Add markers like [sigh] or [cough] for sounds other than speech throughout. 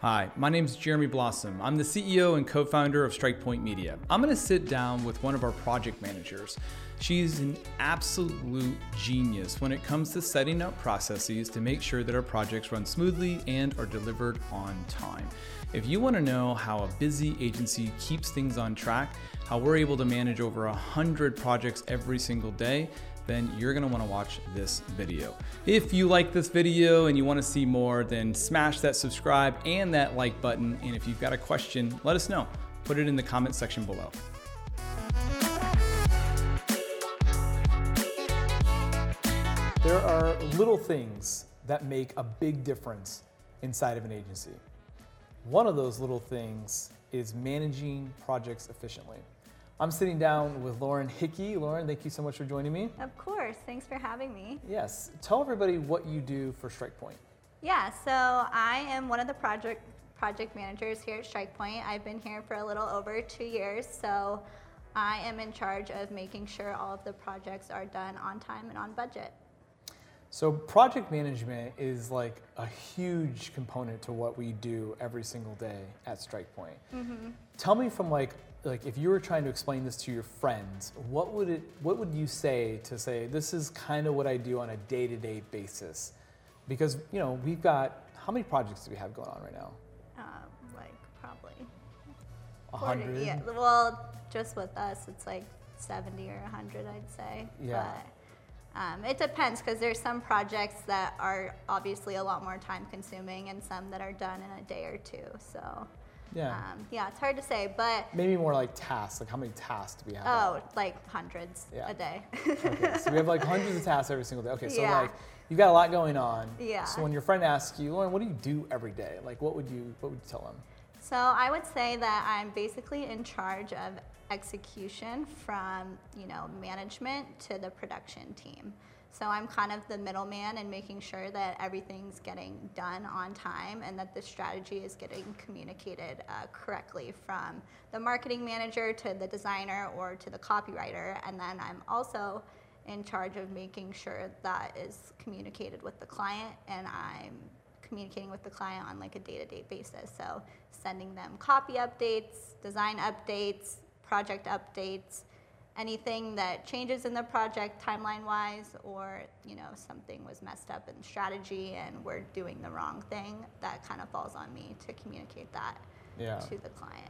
Hi, my name is Jeremy Blossom. I'm the CEO and co founder of StrikePoint Media. I'm going to sit down with one of our project managers. She's an absolute genius when it comes to setting up processes to make sure that our projects run smoothly and are delivered on time. If you want to know how a busy agency keeps things on track, how we're able to manage over 100 projects every single day, then you're gonna wanna watch this video. If you like this video and you wanna see more, then smash that subscribe and that like button. And if you've got a question, let us know. Put it in the comment section below. There are little things that make a big difference inside of an agency. One of those little things is managing projects efficiently. I'm sitting down with Lauren Hickey. Lauren, thank you so much for joining me. Of course, thanks for having me. Yes, tell everybody what you do for StrikePoint. Yeah, so I am one of the project project managers here at StrikePoint. I've been here for a little over two years, so I am in charge of making sure all of the projects are done on time and on budget. So project management is like a huge component to what we do every single day at StrikePoint. Mm-hmm. Tell me from like like if you were trying to explain this to your friends, what would it what would you say to say this is kind of what I do on a day-to-day basis? Because, you know, we've got how many projects do we have going on right now? Um, like probably A hundred? Yeah, well, just with us, it's like 70 or 100, I'd say. Yeah. But um, it depends because there's some projects that are obviously a lot more time consuming and some that are done in a day or two. So, Yeah. um, yeah, it's hard to say, but Maybe more like tasks, like how many tasks do we have? oh, like hundreds Yeah. a day. Okay, so we have like hundreds of tasks every single day. Okay, so Yeah. like you've got a lot going on. Yeah. So when your friend asks you, Lauren, what do you do every day? Like what would you what would you tell them? So I would say that I'm basically in charge of execution from, you know, management to the production team. So I'm kind of the middleman in making sure that everything's getting done on time and that the strategy is getting communicated uh, correctly from the marketing manager to the designer or to the copywriter. And then I'm also in charge of making sure that is communicated with the client and I'm communicating with the client on like a day-to-day basis. So sending them copy updates, design updates, project updates, anything that changes in the project timeline-wise, or you know something was messed up in strategy and we're doing the wrong thing, that kind of falls on me to communicate that Yeah. to the client.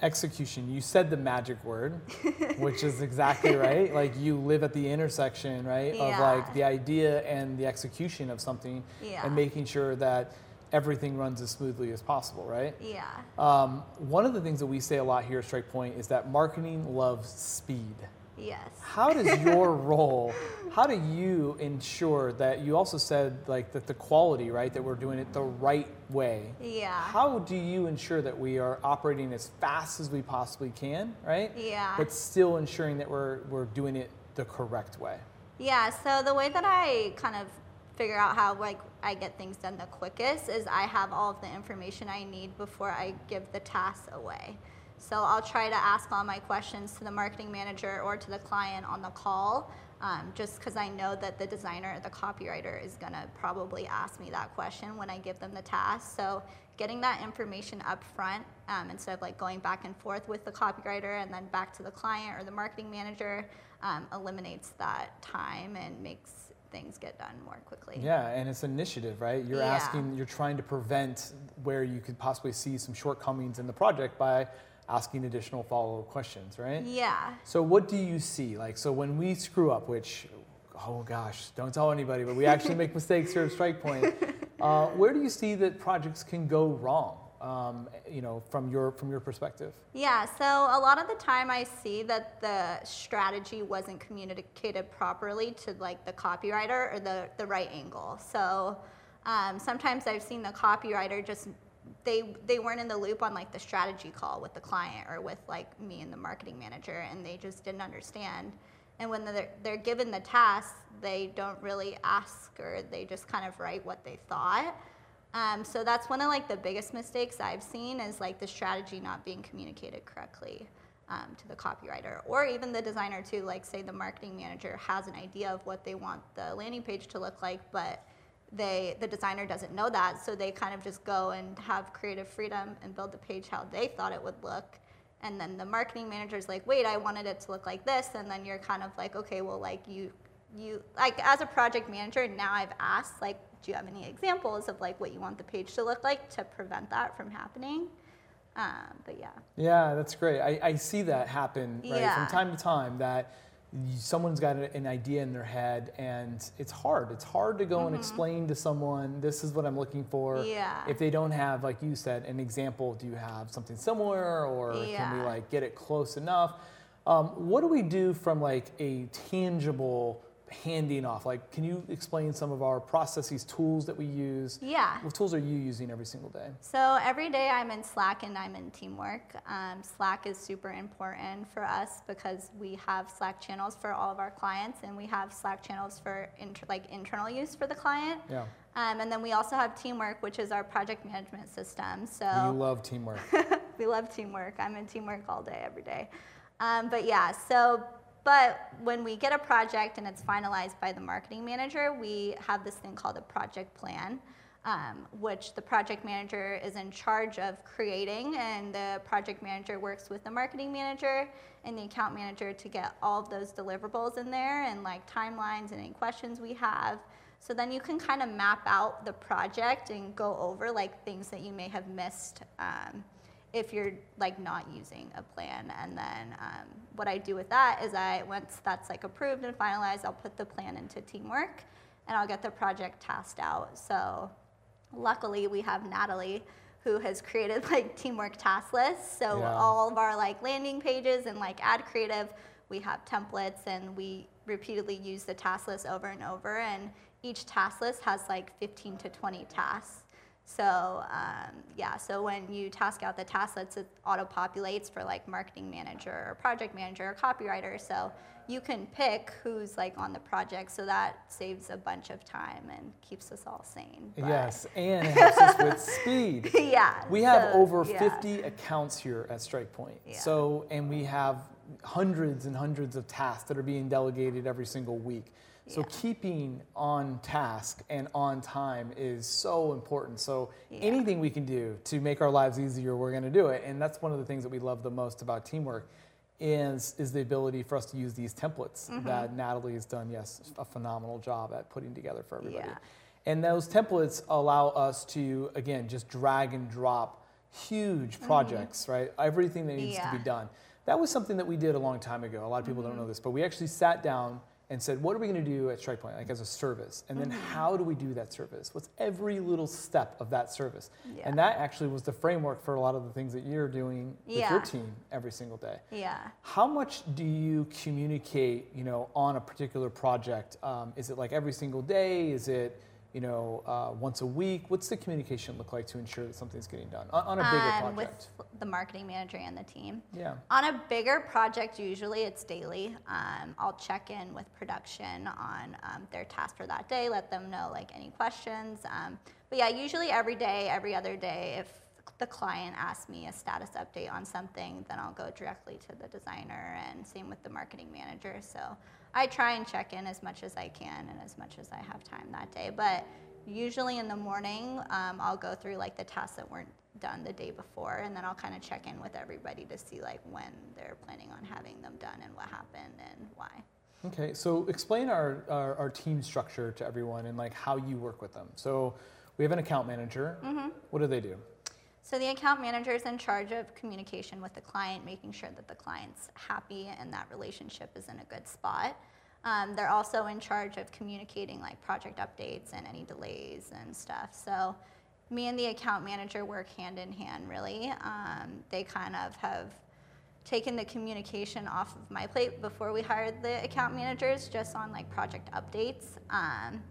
Execution. You said the magic word, [laughs] which is exactly right. Like you live at the intersection, right, of like the idea and the execution of something, Yeah. and making sure that everything runs as smoothly as possible, right? Yeah. Um, one of the things that we say a lot here at Strike Point is that marketing loves speed. Yes. How does your [laughs] role, how do you ensure that you also said like that the quality, right, that we're doing it the right way? Yeah. How do you ensure that we are operating as fast as we possibly can, right? Yeah. But still ensuring that we're we're doing it the correct way. Yeah, so the way that I kind of figure out how like I get things done the quickest is I have all of the information I need before I give the task away. So I'll try to ask all my questions to the marketing manager or to the client on the call, um, just because I know that the designer or the copywriter is gonna probably ask me that question when I give them the task. So getting that information up front um, instead of like going back and forth with the copywriter and then back to the client or the marketing manager um, eliminates that time and makes things get done more quickly. Yeah, and it's initiative, right? You're Yeah. asking, you're trying to prevent where you could possibly see some shortcomings in the project by asking additional follow-up questions, right? Yeah. So what do you see? Like, so when we screw up, which, oh gosh, don't tell anybody, but we actually [laughs] make mistakes here at Strike Point. Uh, where do you see that projects can go wrong? Um, you know, from your from your perspective. Yeah, so a lot of the time I see that the strategy wasn't communicated properly to like the copywriter or the, the right angle. So um, sometimes I've seen the copywriter just they they weren't in the loop on like the strategy call with the client or with like me and the marketing manager and they just didn't understand. And when they're, they're given the task, they don't really ask or they just kind of write what they thought. Um, so that's one of like the biggest mistakes I've seen is like the strategy not being communicated correctly um, to the copywriter or even the designer too. Like say the marketing manager has an idea of what they want the landing page to look like, but they the designer doesn't know that, so they kind of just go and have creative freedom and build the page how they thought it would look. And then the marketing manager's like, wait, I wanted it to look like this, and then you're kind of like, okay, well, like you you like as a project manager now I've asked like, do you have any examples of like what you want the page to look like to prevent that from happening? Um, but yeah. Yeah, that's great. I, I see that happen right Yeah. from time to time that someone's got an idea in their head and it's hard. It's hard to go and explain to someone this is what I'm looking for. Mm-hmm. Yeah. If they don't have, like you said, an example, do you have something similar or can we like get it close enough? Um, what do we do from like a tangible handing off? Like, can you explain some of our processes, tools that we use? Yeah. What tools are you using every single day? So every day I'm in Slack and I'm in teamwork. Um, Slack is super important for us because we have Slack channels for all of our clients and we have Slack channels for inter- like internal use for the client. Yeah. Um, and then we also have Teamwork, which is our project management system. So You love teamwork. [laughs] we love teamwork. I'm in teamwork all day, every day. Um, but yeah, so, but when we get a project and it's finalized by the marketing manager, we have this thing called a project plan, um, which the project manager is in charge of creating, and the project manager works with the marketing manager and the account manager to get all of those deliverables in there and like timelines and any questions we have. So then you can kind of map out the project and go over like things that you may have missed um, if you're like not using a plan. And then um, what I do with that is I once that's like approved and finalized, I'll put the plan into teamwork and I'll get the project tasked out. So luckily we have Natalie who has created [laughs] like teamwork task lists. So Yeah. all of our like landing pages and like ad creative, we have templates and we repeatedly use the task list over and over. And each task list has like 15 to 20 tasks. So um, yeah, so when you task out the task list, it auto populates for like marketing manager or project manager or copywriter. So you can pick who's like on the project. So that saves a bunch of time and keeps us all sane. But- Yes, and it helps us with speed. [laughs] yeah. We have so, over yeah. 50 accounts here at Strike Point. Yeah. So, and we have hundreds and hundreds of tasks that are being delegated every single week. So, Yeah. keeping on task and on time is so important. So, Yeah. anything we can do to make our lives easier, we're going to do it. And that's one of the things that we love the most about teamwork is is the ability for us to use these templates Mm-hmm. that Natalie has done yes a phenomenal job at putting together for everybody. Yeah. And those templates allow us to, again, just drag and drop huge projects, right? Everything that needs to be Mm-hmm. Done. That was something that we did a long time ago. A lot of people don't know Mm-hmm. this, but we actually sat down and said, what are we going to do at Strike Point, like as a service? And then Mm-hmm. how do we do that service? What's every little step of that service? Yeah. And that actually was the framework for a lot of the things that you're doing with your team every single day. Yeah. How much do you communicate, you know, on a particular project? Um, is it like every single day? Is it, you know, uh, once a week? What's the communication look like to ensure that something's getting done on, on a bigger Um, project? with the marketing manager and the team. yeah. On a bigger project, usually it's daily. Um, I'll check in with production on um, their task for that day, let them know like any questions. Um, but yeah, usually every day, every other day, if the client asks me a status update on something, then I'll go directly to the designer, and same with the marketing manager. So I try and check in as much as I can and as much as I have time that day. But usually in the morning, um, I'll go through like the tasks that weren't done the day before, and then I'll kind of check in with everybody to see like when they're planning on having them done and what happened and why. Okay, so explain our, our, our team structure to everyone and like how you work with them. So we have an account manager. Mm-hmm. What do they do? So the account manager is in charge of communication with the client, making sure that the client's happy and that relationship is in a good spot. Um, they're also in charge of communicating like project updates and any delays and stuff. So me and the account manager work hand in hand really. Um, they kind of have taken the communication off of my plate before we hired the account managers just on like project updates. Um,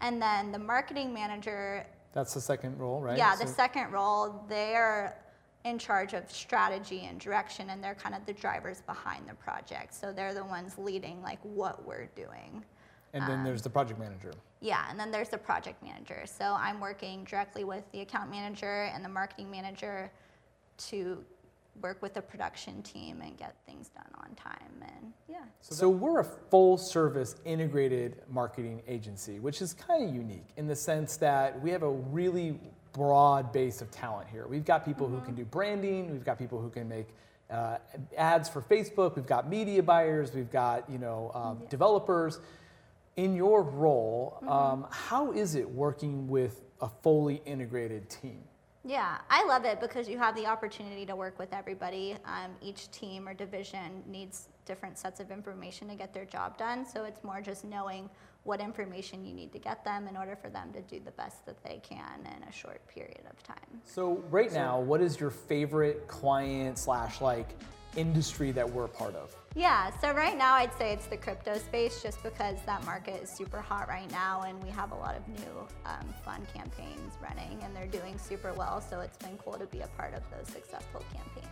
and then the marketing manager That's the second role, right? yeah, the So- second role, they're in charge of strategy and direction, and they're kind of the drivers behind the project. So they're the ones leading like what we're doing. and then there's um, the project manager. Yeah, and then there's the project manager. So I'm working directly with the account manager and the marketing manager to work with the production team and get things done on time. Yeah. So we're a full service integrated marketing agency, which is kind of unique in the sense that we have a really broad base of talent here. We've got people who can do branding, we've got people who can make uh, ads for Facebook, we've got media buyers, we've got you know um, developers. In your role, um, how is it working with a fully integrated team? Yeah, I love it because you have the opportunity to work with everybody. Um, each team or division needs different sets of information to get their job done. So it's more just knowing what information you need to get them in order for them to do the best that they can in a short period of time. So right now, what is your favorite client slash like industry that we're part of? Yeah, so right now I'd say it's the crypto space just because that market is super hot right now and we have a lot of new um, fun campaigns running and they're doing super well. So it's been cool to be a part of those successful campaigns.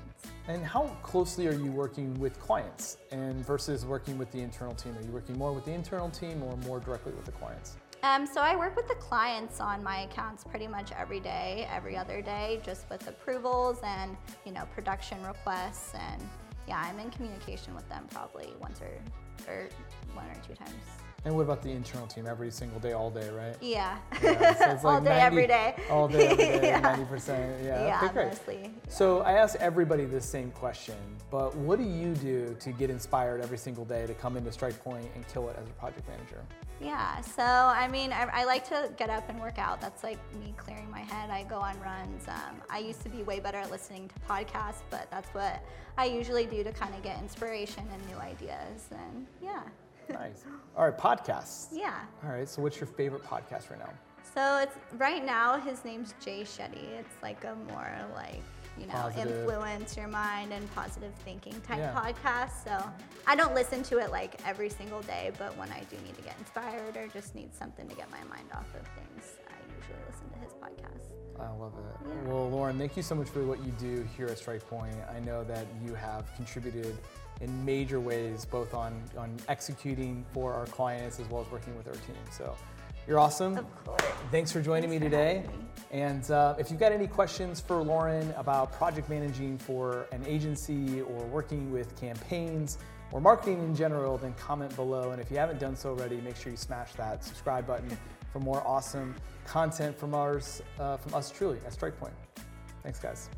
And how closely are you working with clients and versus working with the internal team? Are you working more with the internal team or more directly with the clients? Um, so I work with the clients on my accounts pretty much every day, every other day, just with approvals and you know production requests and yeah, I'm in communication with them probably once or or one or two times. And what about the internal team? Every single day, all day, right? Yeah. Yeah, [laughs] so it's All day, 90 every day. All day, every [laughs] day, Yeah. ninety percent. Yeah. Yeah, okay, great. mostly. So I ask everybody this same question, but what do you do to get inspired every single day to come into Strike Point and kill it as a project manager? Yeah, so I mean, I, I like to get up and work out. That's like me clearing my head. I go on runs. Um, I used to be way better at listening to podcasts, but that's what I usually do to kind of get inspiration and new ideas. And yeah, Nice. All right, podcasts. yeah. All right, so what's your favorite podcast right now? So it's right now. His name's Jay Shetty. It's like a more like you know Positive. influence your mind and positive thinking type Yeah. podcast. So I don't listen to it like every single day, but when I do need to get inspired or just need something to get my mind off of things, I usually listen to his podcast. I love it. Yeah. Well, Lauren, thank you so much for what you do here at Strike Point. I know that you have contributed in major ways, both on, on executing for our clients as well as working with our team. So you're awesome. Of course. Thanks for joining Thanks me for today. me. And uh, if you've got any questions for Lauren about project managing for an agency or working with campaigns or marketing in general, then comment below. And if you haven't done so already, make sure you smash that subscribe button for more awesome content from ours, uh, from us truly at Strike Point. Thanks, guys.